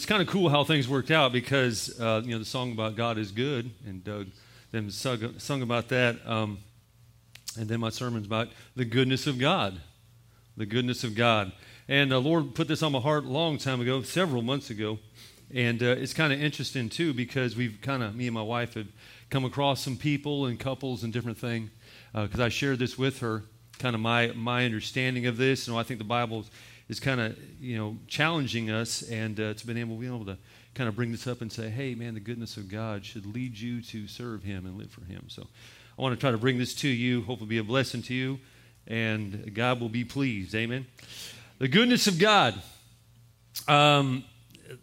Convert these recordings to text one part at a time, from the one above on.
it's kind of cool how things worked out because uh, you know the song about God is good, and Doug then sung, sung about that, um, and then my sermon's about the goodness of God, the goodness of God. And the Lord put this on my heart a long time ago, several months ago, and uh, it's kind of interesting too because we've kind of me and my wife have come across some people and couples and different things because uh, I shared this with her, kind of my my understanding of this. And I think the Bible is kind of you know challenging us, and uh, to be able, able to kind of bring this up and say, hey, man, the goodness of God should lead you to serve Him and live for Him. So I want to try to bring this to you. Hopefully, be a blessing to you, and God will be pleased. Amen. The goodness of God. Um,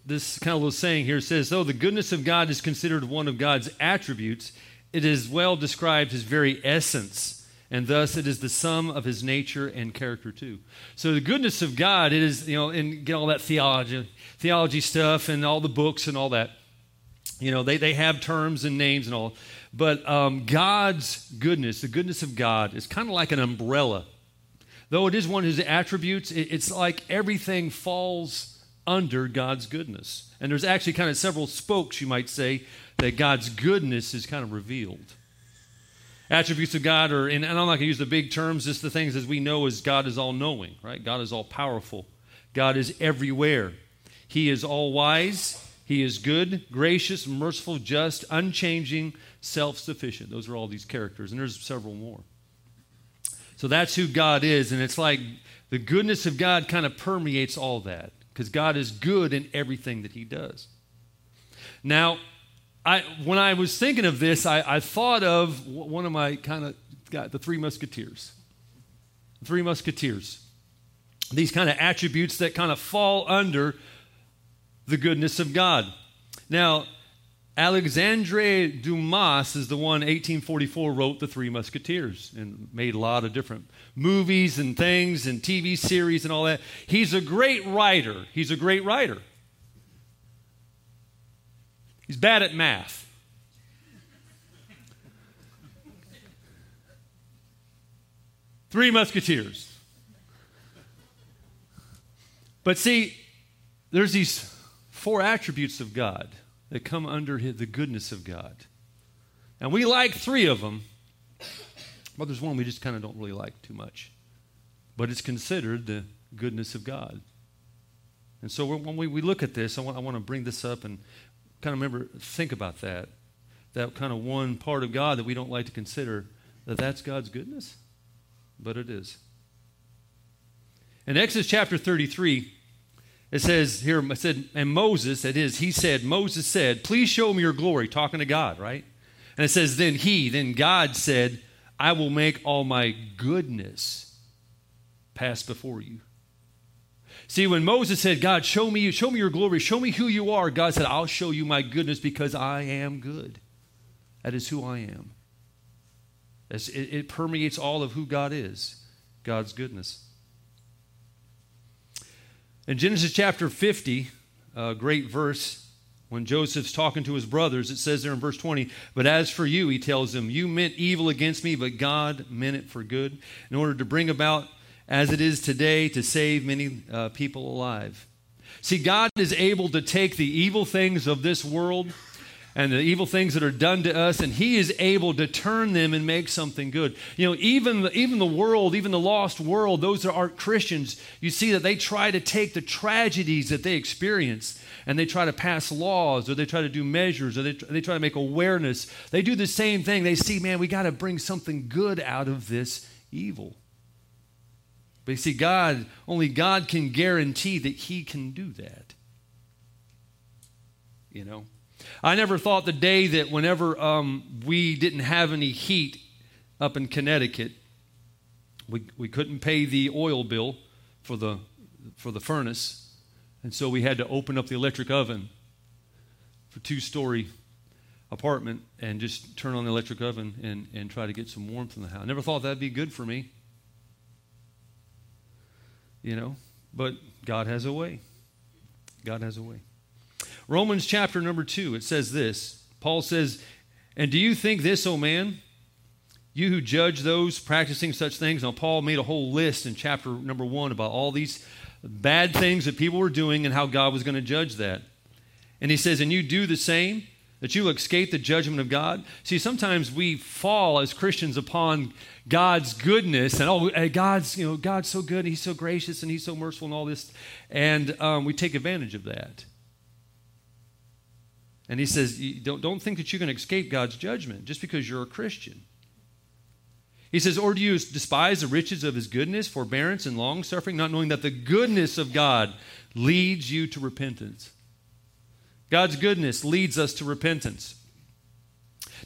this kind of little saying here says, though the goodness of God is considered one of God's attributes, it is well described his very essence and thus it is the sum of his nature and character too. So the goodness of God, it is, you know, and get all that theology, theology stuff and all the books and all that. You know, they, they have terms and names and all. But um, God's goodness, the goodness of God, is kind of like an umbrella. Though it is one of his attributes, it, it's like everything falls under God's goodness. And there's actually kind of several spokes, you might say, that God's goodness is kind of revealed. Attributes of God are, and I'm not going to use the big terms, just the things as we know as God is all knowing, right? God is all powerful. God is everywhere. He is all wise. He is good, gracious, merciful, just, unchanging, self sufficient. Those are all these characters, and there's several more. So that's who God is, and it's like the goodness of God kind of permeates all that because God is good in everything that He does. Now, I, when I was thinking of this, I, I thought of one of my kind of got the Three Musketeers. The Three Musketeers. These kind of attributes that kind of fall under the goodness of God. Now, Alexandre Dumas is the one 1844 wrote the Three Musketeers and made a lot of different movies and things and TV series and all that. He's a great writer. He's a great writer. He's bad at math. Three Musketeers. But see, there's these four attributes of God that come under the goodness of God. And we like three of them, but there's one we just kind of don't really like too much. But it's considered the goodness of God. And so when we, we look at this, I want, I want to bring this up and kind of remember, think about that. That kind of one part of God that we don't like to consider, that that's God's goodness. But it is. In Exodus chapter 33, it says here, it said, and Moses, that is, he said, Moses said, Please show me your glory, talking to God, right? And it says, Then he, then God said, I will make all my goodness pass before you. See, when Moses said, God, show me, show me your glory, show me who you are, God said, I'll show you my goodness because I am good. That is who I am. It, it permeates all of who God is, God's goodness. In Genesis chapter 50, a great verse, when Joseph's talking to his brothers, it says there in verse 20, But as for you, he tells them, You meant evil against me, but God meant it for good, in order to bring about as it is today to save many uh, people alive. See, God is able to take the evil things of this world and the evil things that are done to us, and He is able to turn them and make something good. You know, even the, even the world, even the lost world, those that aren't Christians, you see that they try to take the tragedies that they experience and they try to pass laws or they try to do measures or they, they try to make awareness. They do the same thing. They see, man, we got to bring something good out of this evil. But you see, God, only God can guarantee that He can do that. You know? I never thought the day that whenever um, we didn't have any heat up in Connecticut, we, we couldn't pay the oil bill for the, for the furnace, and so we had to open up the electric oven for two story apartment and just turn on the electric oven and, and try to get some warmth in the house. I never thought that'd be good for me you know, but God has a way. God has a way. Romans chapter number two, it says this Paul says, And do you think this, O man? You who judge those practicing such things. Now, Paul made a whole list in chapter number one about all these bad things that people were doing and how God was going to judge that. And he says, And you do the same, that you will escape the judgment of God. See, sometimes we fall as Christians upon God's goodness and oh, God's you know God's so good, He's so gracious, and He's so merciful, and all this, and um, we take advantage of that. And He says, don't don't think that you can escape God's judgment just because you're a Christian. He says, Or do you despise the riches of his goodness, forbearance, and long suffering, not knowing that the goodness of God leads you to repentance? God's goodness leads us to repentance.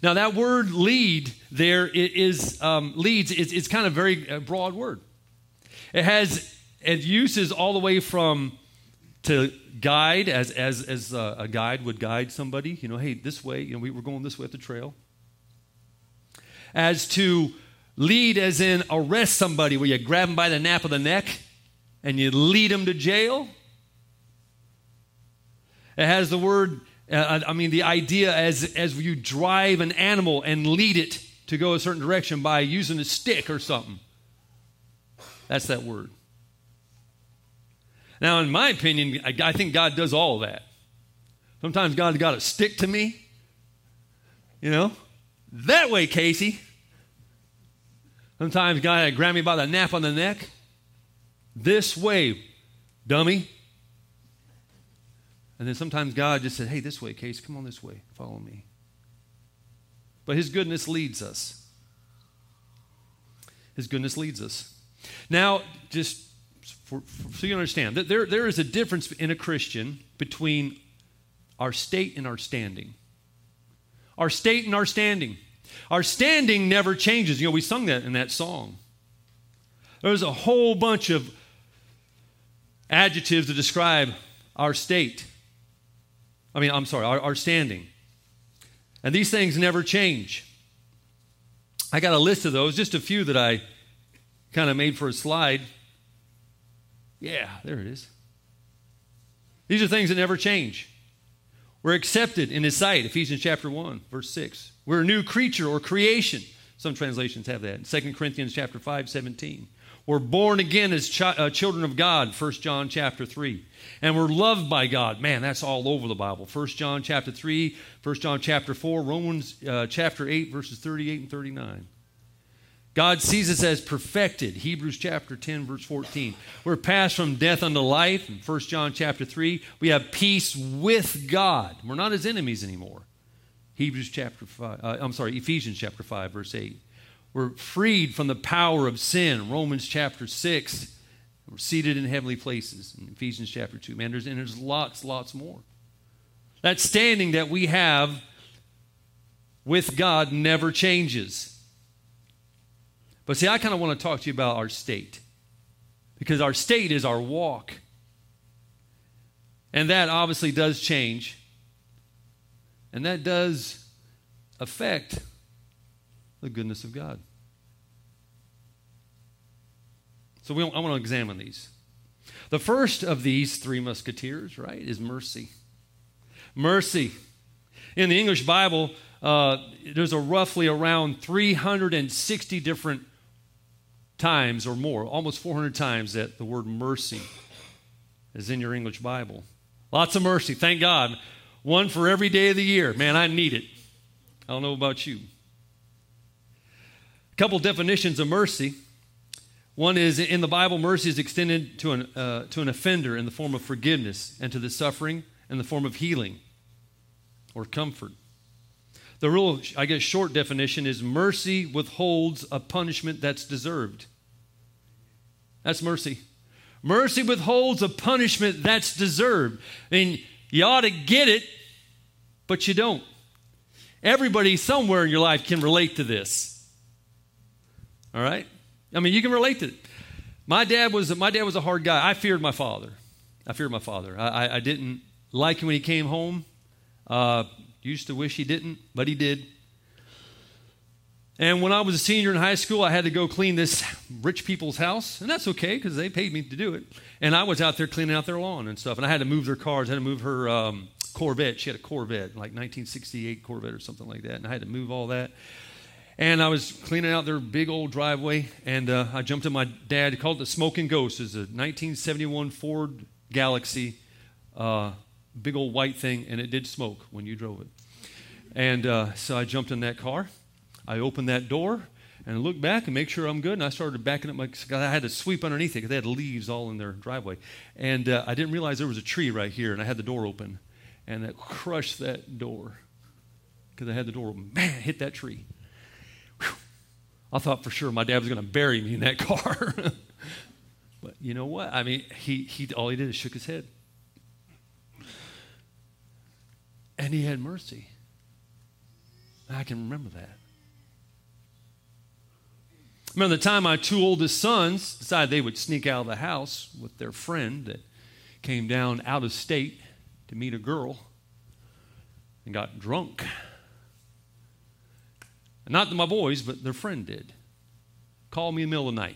Now, that word lead there is um, leads, it's, it's kind of very uh, broad word. It has it uses all the way from to guide, as, as, as a, a guide would guide somebody, you know, hey, this way, you know, we were going this way at the trail. As to lead, as in arrest somebody, where you grab them by the nape of the neck and you lead them to jail. It has the word, uh, I mean, the idea as, as you drive an animal and lead it to go a certain direction by using a stick or something. That's that word. Now, in my opinion, I, I think God does all of that. Sometimes God's got a stick to me. You know, that way, Casey. Sometimes God had grab me by the nape on the neck. This way, dummy. And then sometimes God just said, hey, this way, Case, come on this way, follow me. But His goodness leads us. His goodness leads us. Now, just for, for, so you understand, there, there is a difference in a Christian between our state and our standing. Our state and our standing. Our standing never changes. You know, we sung that in that song. There's a whole bunch of adjectives to describe our state. I mean, I'm sorry, our, our standing. And these things never change. I got a list of those, just a few that I kind of made for a slide. Yeah, there it is. These are things that never change. We're accepted in His sight, Ephesians chapter 1, verse 6. We're a new creature or creation. Some translations have that. 2 Corinthians chapter 5, 17. We're born again as chi- uh, children of God, 1 John chapter 3. And we're loved by God. Man, that's all over the Bible. 1 John chapter 3, 1 John chapter 4, Romans uh, chapter 8, verses 38 and 39. God sees us as perfected. Hebrews chapter 10, verse 14. We're passed from death unto life. In 1 John chapter 3, we have peace with God. We're not his enemies anymore. Hebrews chapter 5, uh, I'm sorry, Ephesians chapter 5, verse 8. We're freed from the power of sin. Romans chapter 6. We're seated in heavenly places in Ephesians chapter 2. Man, there's, and there's lots, lots more. That standing that we have with God never changes. But see, I kind of want to talk to you about our state because our state is our walk. And that obviously does change. And that does affect the goodness of God. So we, I want to examine these. The first of these three musketeers, right, is mercy. Mercy. In the English Bible, uh, there's a roughly around 360 different times or more, almost 400 times that the word mercy is in your English Bible. Lots of mercy, thank God. One for every day of the year. Man, I need it. I don't know about you. Couple definitions of mercy. One is in the Bible, mercy is extended to an, uh, to an offender in the form of forgiveness and to the suffering in the form of healing or comfort. The real, I guess, short definition is mercy withholds a punishment that's deserved. That's mercy. Mercy withholds a punishment that's deserved. I mean, you ought to get it, but you don't. Everybody somewhere in your life can relate to this. All right? I mean, you can relate to it. My dad was my dad was a hard guy. I feared my father. I feared my father. I, I, I didn't like him when he came home. Uh, used to wish he didn't, but he did. And when I was a senior in high school, I had to go clean this rich people's house, and that's okay because they paid me to do it. And I was out there cleaning out their lawn and stuff, and I had to move their cars. I had to move her um, Corvette. She had a Corvette, like 1968 Corvette or something like that, and I had to move all that. And I was cleaning out their big old driveway, and uh, I jumped in my dad. Called it the Smoking Ghost. It's a 1971 Ford Galaxie, uh, big old white thing, and it did smoke when you drove it. And uh, so I jumped in that car. I opened that door and looked back and make sure I'm good. And I started backing up my. I had to sweep underneath it because they had leaves all in their driveway, and uh, I didn't realize there was a tree right here, and I had the door open, and it crushed that door because I had the door open. Man, hit that tree. I thought for sure my dad was going to bury me in that car. but you know what? I mean, he, he all he did is shook his head. And he had mercy. I can remember that. Remember the time my two oldest sons decided they would sneak out of the house with their friend that came down out of state to meet a girl and got drunk. Not my boys, but their friend did. Called me in the middle of the night.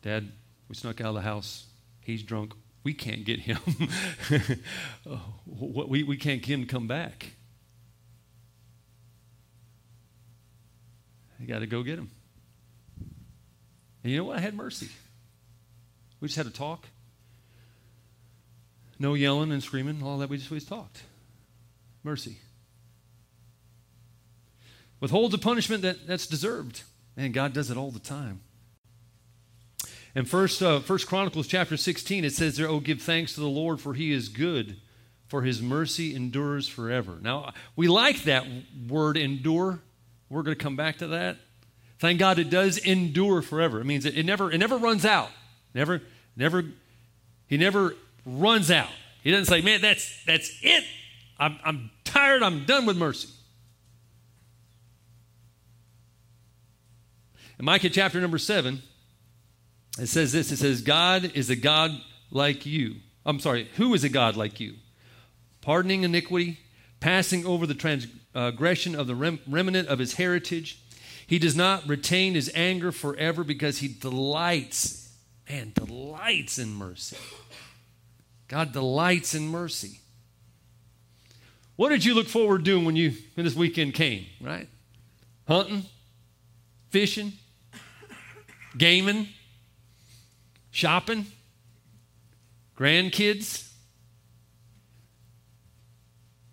Dad, we snuck out of the house. He's drunk. We can't get him. Uh, we, we can't get him to come back. You got to go get him. And you know what? I had mercy. We just had to talk. No yelling and screaming, all that. We just, we just talked. Mercy. Withholds a punishment that, that's deserved. And God does it all the time. In First, uh, First Chronicles chapter 16, it says there, Oh, give thanks to the Lord, for he is good, for his mercy endures forever. Now, we like that word endure. We're going to come back to that. Thank God it does endure forever. It means it, it never it never runs out. Never, never, he never runs out. He doesn't say, man, that's that's it. I'm, I'm tired, I'm done with mercy. In Micah chapter number seven, it says this it says, God is a God like you. I'm sorry, who is a God like you? Pardoning iniquity, passing over the transgression of the remnant of his heritage. He does not retain his anger forever because he delights, man, delights in mercy. God delights in mercy. What did you look forward to doing when you when this weekend came, right? Hunting, fishing, gaming, shopping, grandkids,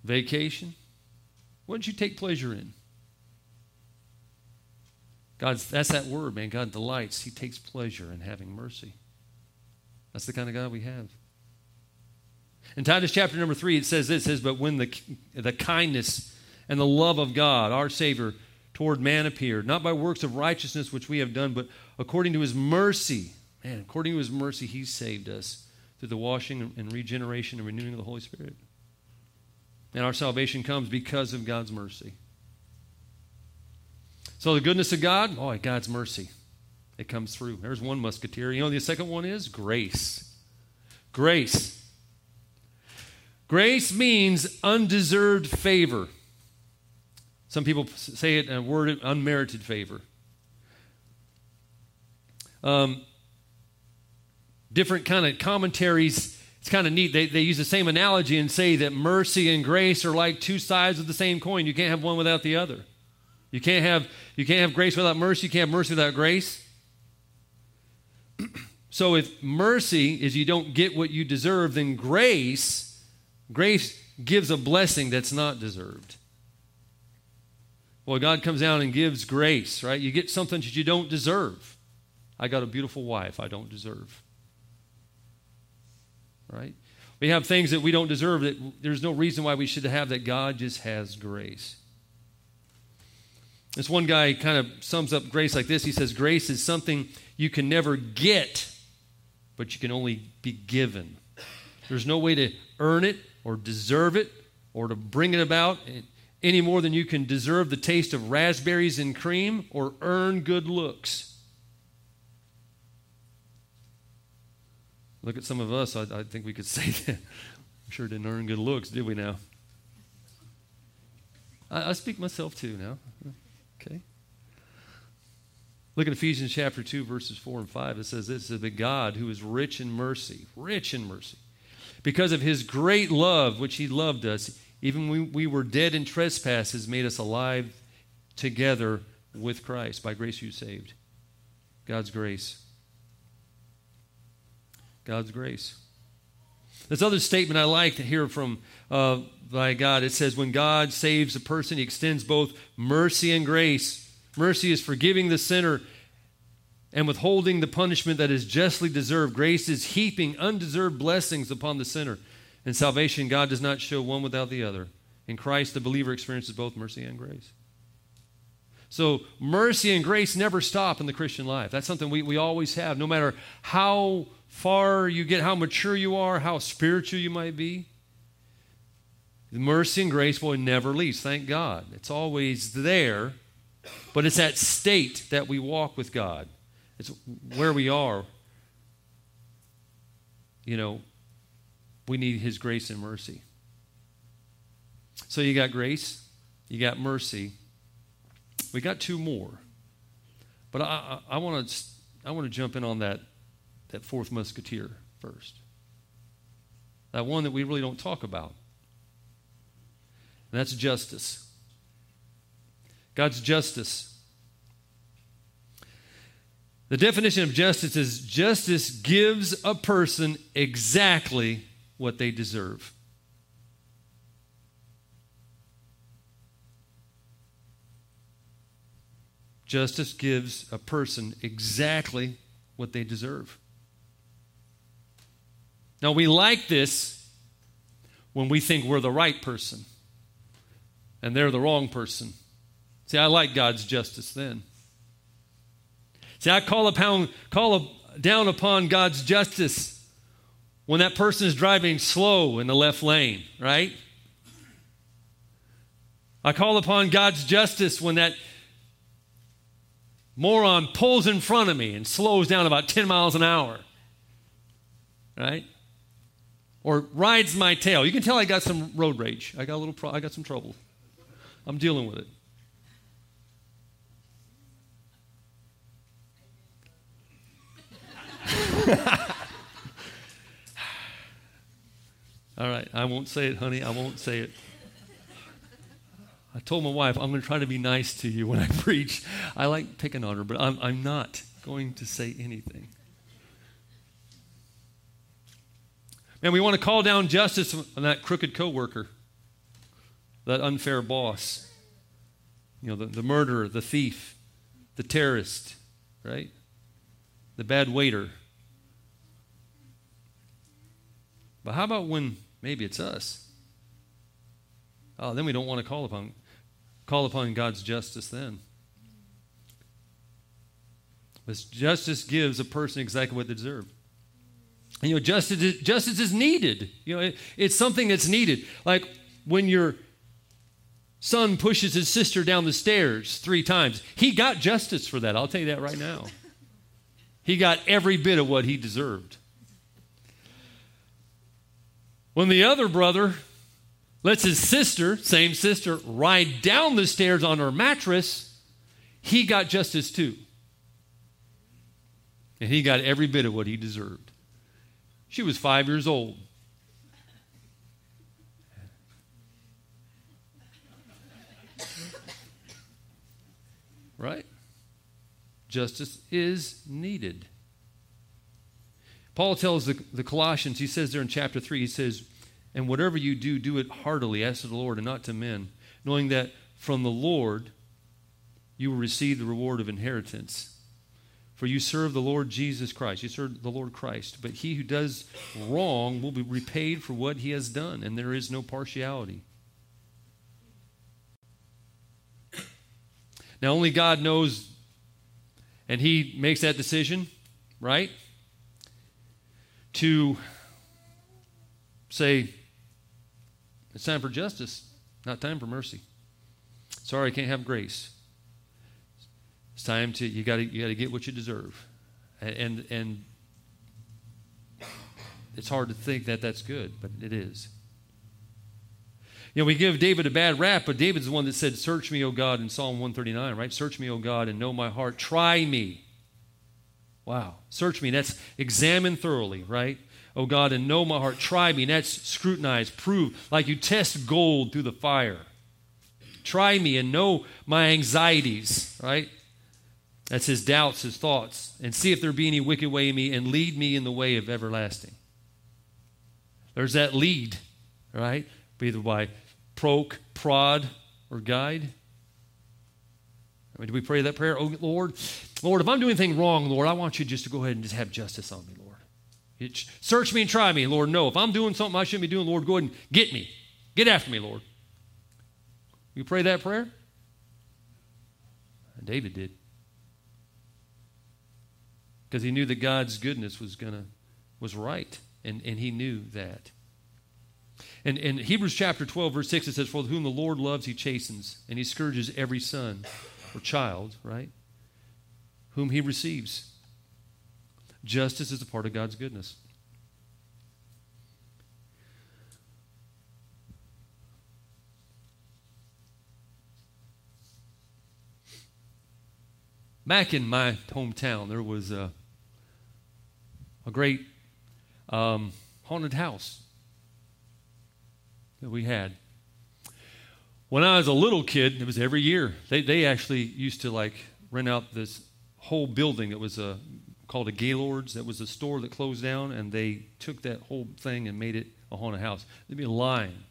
vacation. What did you take pleasure in? God's that's that word, man. God delights. He takes pleasure in having mercy. That's the kind of God we have. In Titus chapter number three, it says this: it says, But when the the kindness and the love of God, our Savior, toward man appeared, not by works of righteousness which we have done, but according to his mercy. Man, according to his mercy, he saved us through the washing and regeneration and renewing of the Holy Spirit. And our salvation comes because of God's mercy. So the goodness of God, oh, God's mercy. It comes through. There's one musketeer. You know the second one is grace. Grace. Grace means undeserved favor. Some people say it a word of unmerited favor. Um, different kind of commentaries. It's kind of neat. They, they use the same analogy and say that mercy and grace are like two sides of the same coin. You can't have one without the other. You can't have you can't have grace without mercy. You can't have mercy without grace. so if mercy is you don't get what you deserve, then grace grace gives a blessing that's not deserved. Well, God comes down and gives grace, right? You get something that you don't deserve. I got a beautiful wife I don't deserve. Right? We have things that we don't deserve that there's no reason why we should have that God just has grace. This one guy kind of sums up grace like this. He says, Grace is something you can never get, but you can only be given. There's no way to earn it or deserve it or to bring it about any more than you can deserve the taste of raspberries and cream or earn good looks. Look at some of us. I, I think we could say that. I'm sure didn't earn good looks, did we now? I, I speak myself too now. Okay. Look at Ephesians chapter 2, verses 4 and 5. It says this is the God who is rich in mercy, rich in mercy. Because of his great love, which he loved us, even when we were dead in trespasses, made us alive together with Christ. By grace you saved. God's grace. God's grace. This other statement I like to hear from uh, by God. It says, When God saves a person, he extends both mercy and grace. Mercy is forgiving the sinner and withholding the punishment that is justly deserved. Grace is heaping undeserved blessings upon the sinner. In salvation, God does not show one without the other. In Christ, the believer experiences both mercy and grace. So, mercy and grace never stop in the Christian life. That's something we, we always have, no matter how far you get, how mature you are, how spiritual you might be. Mercy and grace will never leave. Thank God. It's always there, but it's that state that we walk with God. It's where we are. You know, we need His grace and mercy. So you got grace, you got mercy. We got two more. But I, I, want to I want to jump in on that, that fourth musketeer first. That one that we really don't talk about. And that's justice. God's justice. The definition of justice is justice gives a person exactly what they deserve. Justice gives a person exactly what they deserve. Now, we like this when we think we're the right person and they're the wrong person. See, I like God's justice then. See, I call upon call down upon God's justice when that person is driving slow in the left lane, right? I call upon God's justice when that moron pulls in front of me and slows down about 10 miles an hour, right? Or rides my tail. You can tell I got some road rage. I got a little pro- I got some trouble. I'm dealing with it. All right, I won't say it, honey. I won't say it. I told my wife, I'm going to try to be nice to you when I preach. I like picking on her, but I'm, I'm not going to say anything. Man, we want to call down justice on that crooked coworker, that unfair boss, you know, the, the murderer, the thief, the terrorist, right? The bad waiter. But how about when maybe it's us? Oh, then we don't want to call upon call upon God's justice then. This justice gives a person exactly what they deserve. And, you know, justice is, justice is needed. You know, it, it's something that's needed. Like when your son pushes his sister down the stairs three times, he got justice for that. I'll tell you that right now. He got every bit of what he deserved. When the other brother lets his sister, same sister, ride down the stairs on her mattress, he got justice too. And he got every bit of what he deserved. She was five years old. Right? Justice is needed. Paul tells the, the Colossians, he says there in chapter 3, he says, And whatever you do, do it heartily as to the Lord and not to men, knowing that from the Lord you will receive the reward of inheritance. For you serve the Lord Jesus Christ. You serve the Lord Christ. But he who does wrong will be repaid for what he has done, and there is no partiality. Now, only God knows, and he makes that decision, right? To say, it's time for justice, not time for mercy. Sorry, I can't have grace. It's time to you got to you got to get what you deserve, and and it's hard to think that that's good, but it is. You know, we give David a bad rap, but David's the one that said, "Search me, O God," in Psalm 139, right? Search me, O God, and know my heart. Try me. Wow, search me. That's examine thoroughly, right? O God, and know my heart. Try me. That's scrutinize, prove, like you test gold through the fire. Try me and know my anxieties, right? That's his doubts, his thoughts. And see if there be any wicked way in me and lead me in the way of everlasting. There's that lead, right? Either by proke, prod, or guide. Do we pray that prayer? Oh, Lord, Lord, if I'm doing anything wrong, Lord, I want you just to go ahead and just have justice on me, Lord. search me and try me, Lord. No, if I'm doing something I shouldn't be doing, Lord, go ahead and get me. Get after me, Lord. You pray that prayer? David did. Because he knew that God's goodness was gonna was right. And, and he knew that. And in Hebrews chapter 12, verse 6, it says, For whom the Lord loves, he chastens, and he scourges every son or child, right? Whom he receives. Justice is a part of God's goodness. Back in my hometown, there was a, a great um, haunted house that we had. When I was a little kid, it was every year. They, they actually used to like rent out this whole building. It was a, called a Gaylord's. That was a store that closed down, and they took that whole thing and made it a haunted house. There'd be a line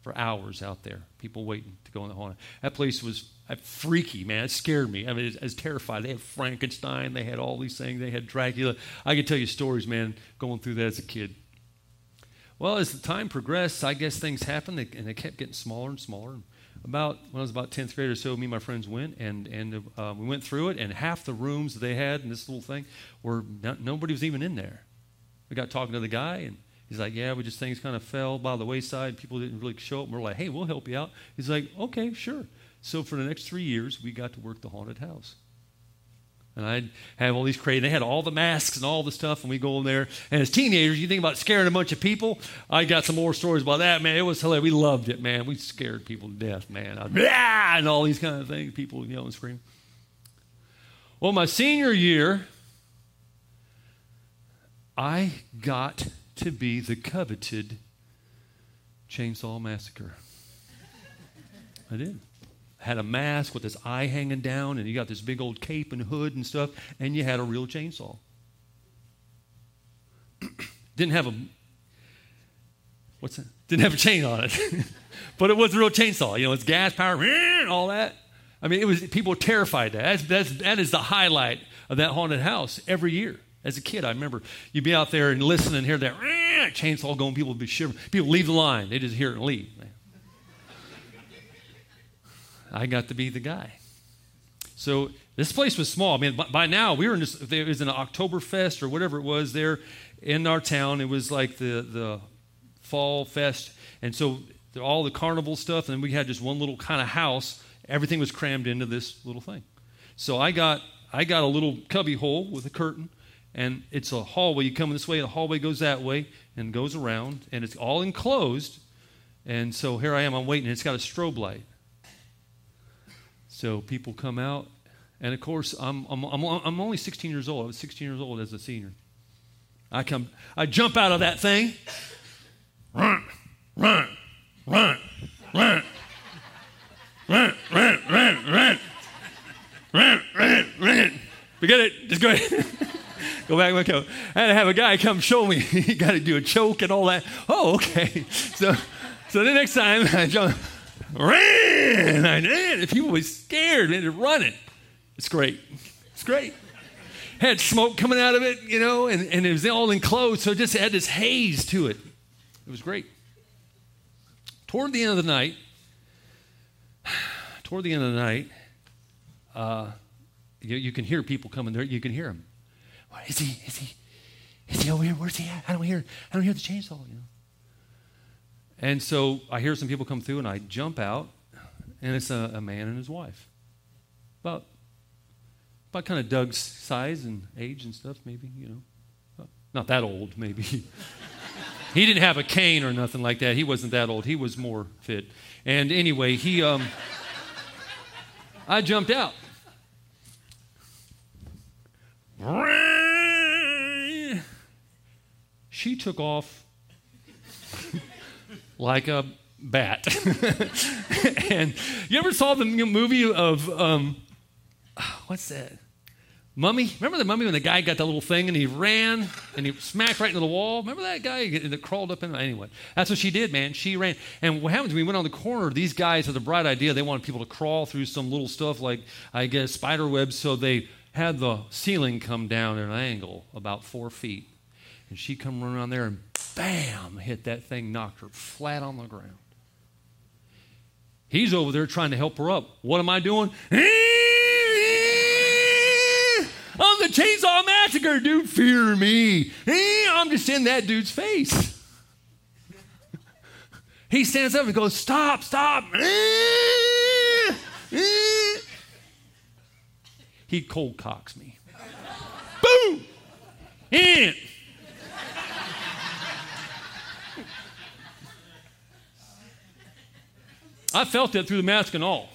for hours out there, people waiting to go in the haunted. That place was uh, freaky, man. It scared me. I mean, I was terrified. They had Frankenstein. They had all these things. They had Dracula. I could tell you stories, man, going through that as a kid. Well, as the time progressed, I guess things happened, and they kept getting smaller and smaller. About when I was about tenth grade or so, me and my friends went, and and uh, we went through it, and half the rooms they had in this little thing were not, nobody was even in there. We got talking to the guy, and he's like, "Yeah, we just things kind of fell by the wayside. People didn't really show up." And we're like, "Hey, we'll help you out." He's like, "Okay, sure." So for the next three years, we got to work the haunted house. And I'd have all these crazy, they had all the masks and all the stuff, and we go in there. And as teenagers, you think about scaring a bunch of people. I got some more stories about that, man. It was hilarious. We loved it, man. We scared people to death, man. I'd, and all these kind of things, people yell and scream. Well, my senior year, I got to be the coveted Chainsaw Massacre. I did had a mask with his eye hanging down, and you got this big old cape and hood and stuff, and you had a real chainsaw. Didn't have a what's that? Didn't have a chain on it, but it was a real chainsaw. You know, it's gas power, all that. I mean, it was people were terrified. That that's, that's that is the highlight of that haunted house every year. As a kid, I remember you'd be out there and listen and hear that chainsaw going. People would be shivering. People leave the line. They just hear it and leave. I got to be the guy. So this place was small. I mean, by, by now we were in this, it was an Oktoberfest or whatever it was there in our town. It was like the, the fall fest. And so all the carnival stuff, and we had just one little kind of house. Everything was crammed into this little thing. So I got, I got a little cubby hole with a curtain, and it's a hallway. You come this way, the hallway goes that way and goes around, and it's all enclosed. And so here I am, I'm waiting, and it's got a strobe light. So people come out, and of course, I'm, I'm, I'm, I'm only 16 years old. I was 16 years old as a senior. I come, I jump out of that thing, run, run, run, run, run, run, run, run, run, run, run. Forget it. Just go ahead. go back and go. I had to have a guy come show me. he got to do a choke and all that. Oh, okay. So, so the next time I jump ran. I did. People were scared and they're running. It's great. It's great. Had smoke coming out of it, you know, and, and it was all enclosed, so it just had this haze to it. It was great. Toward the end of the night, toward the end of the night, uh, you, you, can hear people coming there. You can hear them. Is he? Is he? Is he over here? Where's he at? I don't hear. I don't hear the chainsaw. You know. And so I hear some people come through, and I jump out, and it's a, a man and his wife. About, about kind of Doug's size and age and stuff, maybe, you know. Not that old, maybe. he didn't have a cane or nothing like that. He wasn't that old. He was more fit. And anyway, he, um, I jumped out. She took off like a bat. and you ever saw the movie of um, what's that? Mummy, remember the mummy when the guy got the little thing and he ran and he smacked right into the wall? Remember that guy that crawled up in? Anyway, that's what she did, man. She ran. And what happens we went on the corner, these guys had the bright idea they wanted people to crawl through some little stuff like, I guess, spider webs. So they had the ceiling come down at an angle about four feet. And she come running around there and bam, hit that thing, knocked her flat on the ground. He's over there trying to help her up. What am I doing? I'm the Chainsaw Massacre, dude. Fear me. I'm just in that dude's face. He stands up and goes, Stop, stop. He cold cocks me. Boom! In. I felt it through the mask and all.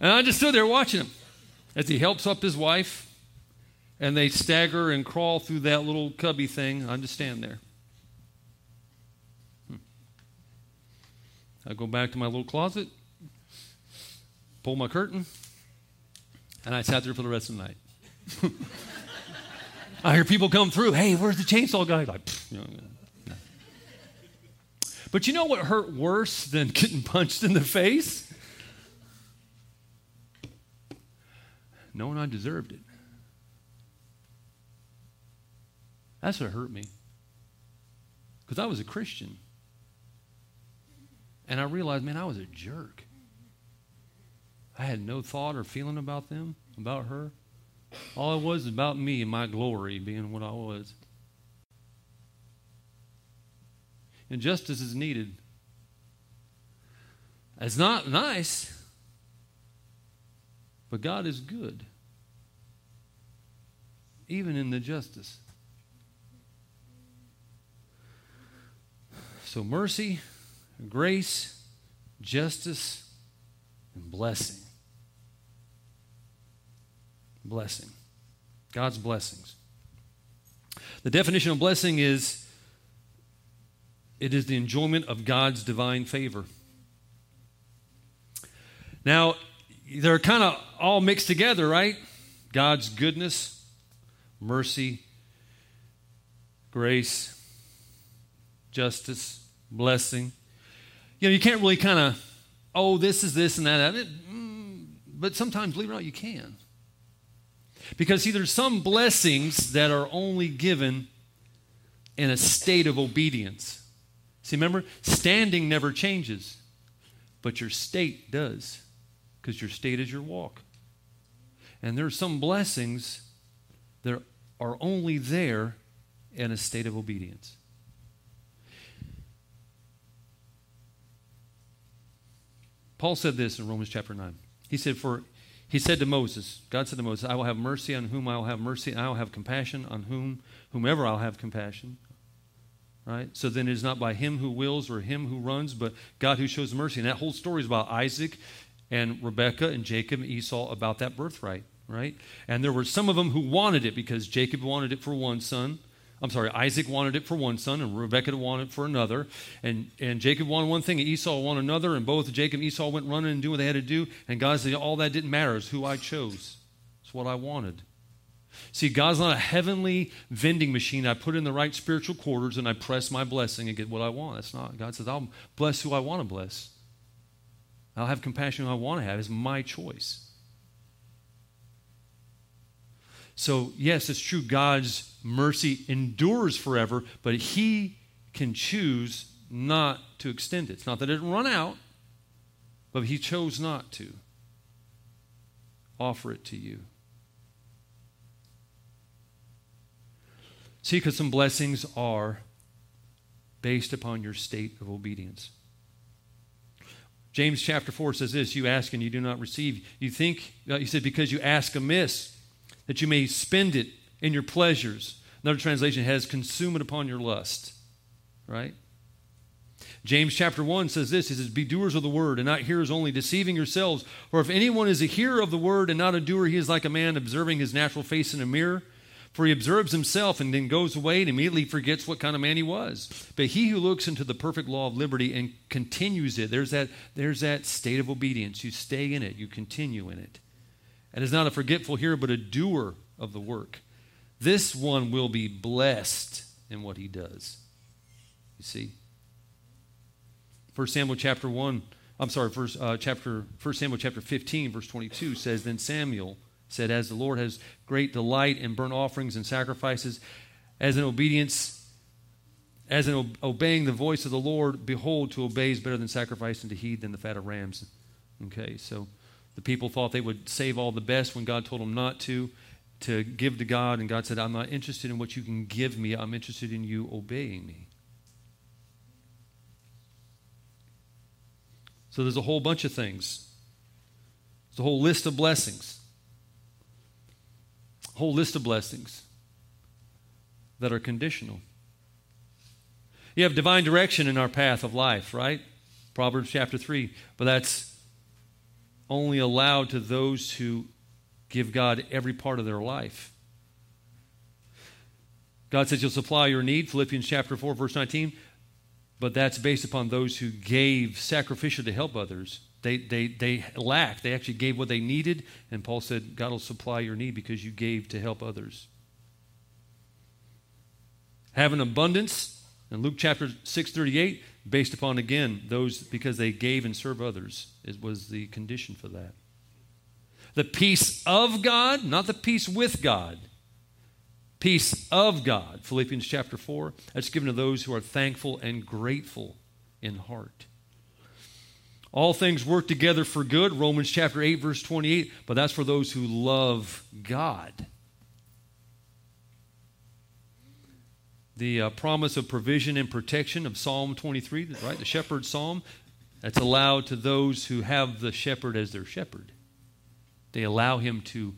And I just stood there watching him as he helps up his wife and they stagger and crawl through that little cubby thing. I just stand there. Hmm. I go back to my little closet, pull my curtain, and I sat there for the rest of the night. I hear people come through. Hey, where's the chainsaw guy? Like, you know, no. But you know what hurt worse than getting punched in the face? knowing I deserved it. That's what hurt me. Because I was a Christian. And I realized, man, I was a jerk. I had no thought or feeling about them, about her. All it was about me and my glory being what I was. And justice is needed. It's not nice. But God is good, even in the justice. So, mercy, grace, justice, and blessing. Blessing. God's blessings. The definition of blessing is it is the enjoyment of God's divine favor. Now, they're kind of all mixed together, right? God's goodness, mercy, grace, justice, blessing. You know, you can't really kind of, oh, this is this and that. Mm, but sometimes, believe it or not, you can. Because, see, there's some blessings that are only given in a state of obedience. See, remember, standing never changes, but your state does because your state is your walk. And there are some blessings that are only there in a state of obedience. Paul said this in Romans chapter 9. He said, For he said to Moses, God said to Moses, I will have mercy on whom I will have mercy, and I will have compassion on whom whomever I'll have compassion. Right? So then it is not by him who wills or him who runs, but God who shows mercy. And that whole story is about Isaac and Rebekah and Jacob and Esau about that birthright, right? And there were some of them who wanted it because Jacob wanted it for one son. I'm sorry, Isaac wanted it for one son, and Rebekah wanted it for another. And, and Jacob wanted one thing, and Esau wanted another, and both Jacob and Esau went running and doing what they had to do. And God said, All that didn't matter. It's who I chose. It's what I wanted. See, God's not a heavenly vending machine. I put in the right spiritual quarters and I press my blessing and get what I want. That's not. God says, I'll bless who I want to bless. I'll have compassion I want to have. It's my choice. So, yes, it's true, God's mercy endures forever, but He can choose not to extend it. It's not that it run out, but He chose not to offer it to you. See, because some blessings are based upon your state of obedience. James chapter 4 says this You ask and you do not receive. You think, uh, he said, because you ask amiss, that you may spend it in your pleasures. Another translation has consume it upon your lust. Right? James chapter 1 says this He says, Be doers of the word and not hearers only, deceiving yourselves. For if anyone is a hearer of the word and not a doer, he is like a man observing his natural face in a mirror. For he observes himself and then goes away and immediately forgets what kind of man he was. But he who looks into the perfect law of liberty and continues it, there's that, there's that state of obedience. You stay in it, you continue in it. and is not a forgetful hearer, but a doer of the work, this one will be blessed in what he does. You see? 1 Samuel chapter 1, I'm sorry, first, uh, chapter, 1 Samuel chapter 15, verse 22 says, Then Samuel said, As the Lord has great delight in burnt offerings and sacrifices, as in obedience, as in obeying the voice of the Lord, behold, to obey is better than sacrifice, and to heed than the fat of rams. Okay, so the people thought they would save all the best when God told them not to, to give to God. And God said, I'm not interested in what you can give me, I'm interested in you obeying me. So there's a whole bunch of things. There's a whole list of blessings. Whole list of blessings that are conditional. You have divine direction in our path of life, right? Proverbs chapter 3. But that's only allowed to those who give God every part of their life. God says, You'll supply your need, Philippians chapter 4, verse 19, but that's based upon those who gave sacrificially to help others. They, they, they lacked. They actually gave what they needed, and Paul said, God will supply your need because you gave to help others. Have an abundance, in Luke chapter 6, 38, based upon, again, those because they gave and serve others, it was the condition for that. The peace of God, not the peace with God. Peace of God, Philippians chapter 4, that's given to those who are thankful and grateful in heart. All things work together for good, Romans chapter 8, verse 28, but that's for those who love God. the uh, promise of provision and protection of Psalm 23, right? The shepherd's psalm. That's allowed to those who have the shepherd as their shepherd. They allow him to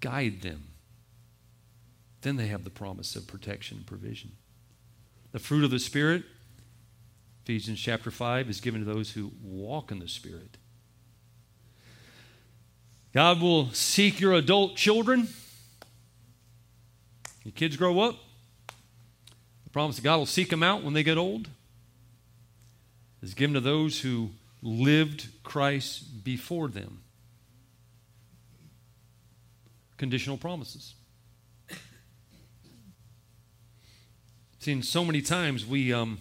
guide them. Then they have the promise of protection and provision. The fruit of the Spirit, Ephesians chapter 5, is given to those who walk in the Spirit. God will seek your adult children. Your kids grow up, The promise that God will seek them out when they get old is given to those who lived Christ before them. Conditional promises. Seen so many times we um,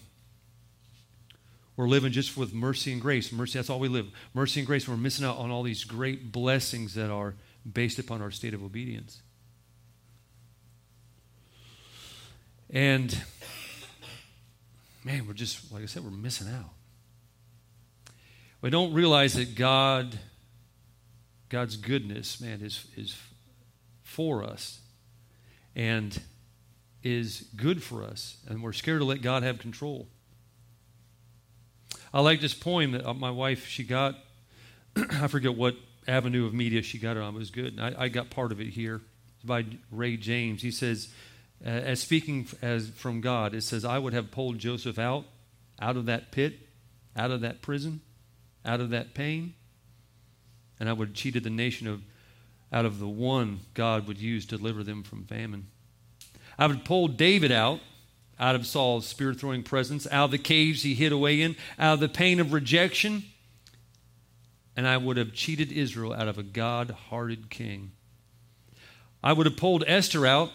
we're living just with mercy and grace. Mercy, that's all we live. Mercy and grace. We're missing out on all these great blessings that are based upon our state of obedience. And man, we're just, like I said, we're missing out. We don't realize that God, God's goodness, man, is, is for us and is good for us. And we're scared to let God have control. I like this poem that uh, my wife, she got, I forget what avenue of media she got it on. It was good. I, I got part of it here. It's by Ray James. He says, uh, as speaking as from God, it says, I would have pulled Joseph out, out of that pit, out of that prison, out of that pain, and I would have cheated the nation of out of the one God would use to deliver them from famine. I would pull David out, out of Saul's spirit throwing presence, out of the caves he hid away in, out of the pain of rejection, and I would have cheated Israel out of a God hearted king. I would have pulled Esther out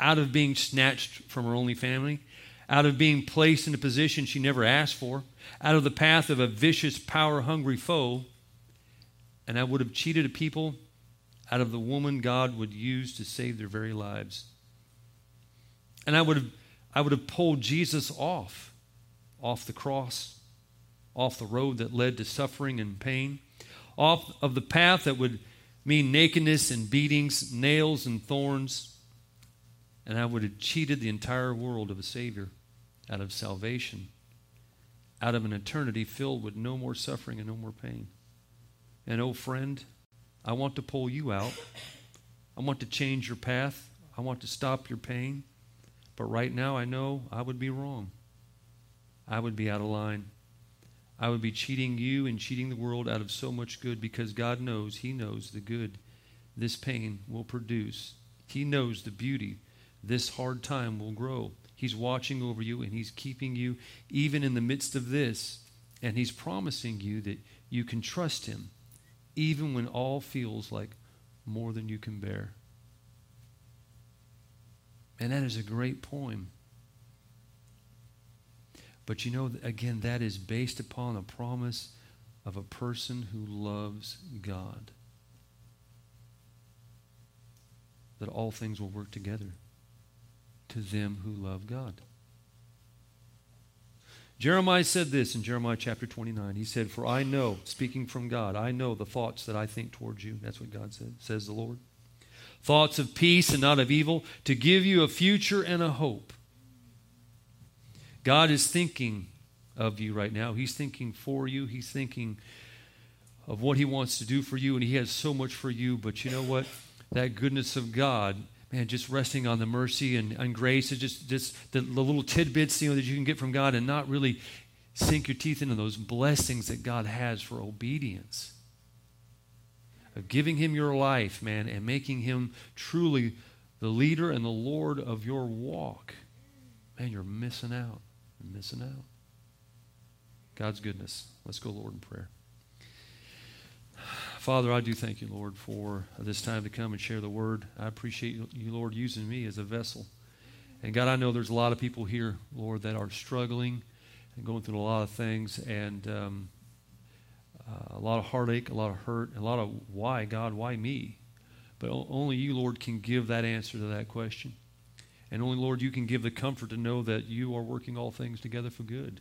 out of being snatched from her only family, out of being placed in a position she never asked for, out of the path of a vicious, power hungry foe. And I would have cheated a people out of the woman God would use to save their very lives. And I would have, I would have pulled Jesus off, off the cross, off the road that led to suffering and pain, off of the path that would mean nakedness and beatings, nails and thorns and I would have cheated the entire world of a Savior out of salvation, out of an eternity filled with no more suffering and no more pain. And, oh, friend, I want to pull you out. I want to change your path. I want to stop your pain. But right now, I know I would be wrong. I would be out of line. I would be cheating you and cheating the world out of so much good because God knows, He knows the good this pain will produce. He knows the beauty this hard time will grow. He's watching over you and He's keeping you even in the midst of this. And He's promising you that you can trust Him even when all feels like more than you can bear. And that is a great poem. But you know, again, that is based upon a promise of a person who loves God. That all things will work together to them who love God. Jeremiah said this in Jeremiah chapter 29. He said, For I know, speaking from God, I know the thoughts that I think towards you. That's what God said, says the Lord. Thoughts of peace and not of evil, to give you a future and a hope. God is thinking of you right now. He's thinking for you. He's thinking of what He wants to do for you, and He has so much for you. But you know what? That goodness of God man, just resting on the mercy and, and grace is just, just the, the little tidbits you know that you can get from God and not really sink your teeth into those blessings that God has for obedience. Of giving him your life, man, and making him truly the leader and the Lord of your walk. Man, you're missing out. You're missing out. God's goodness. Let's go, Lord, in prayer. Father, I do thank you, Lord, for this time to come and share the word. I appreciate you, Lord, using me as a vessel. And God, I know there's a lot of people here, Lord, that are struggling and going through a lot of things and um, uh, a lot of heartache, a lot of hurt, a lot of why, God, why me? But only you, Lord, can give that answer to that question. And only, Lord, you can give the comfort to know that you are working all things together for good.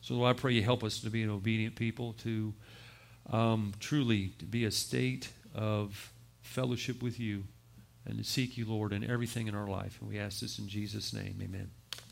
So, Lord, I pray you help us to be an obedient people, to um, truly to be a state of fellowship with you and to seek you, Lord, in everything in our life. And we ask this in Jesus' name. Amen.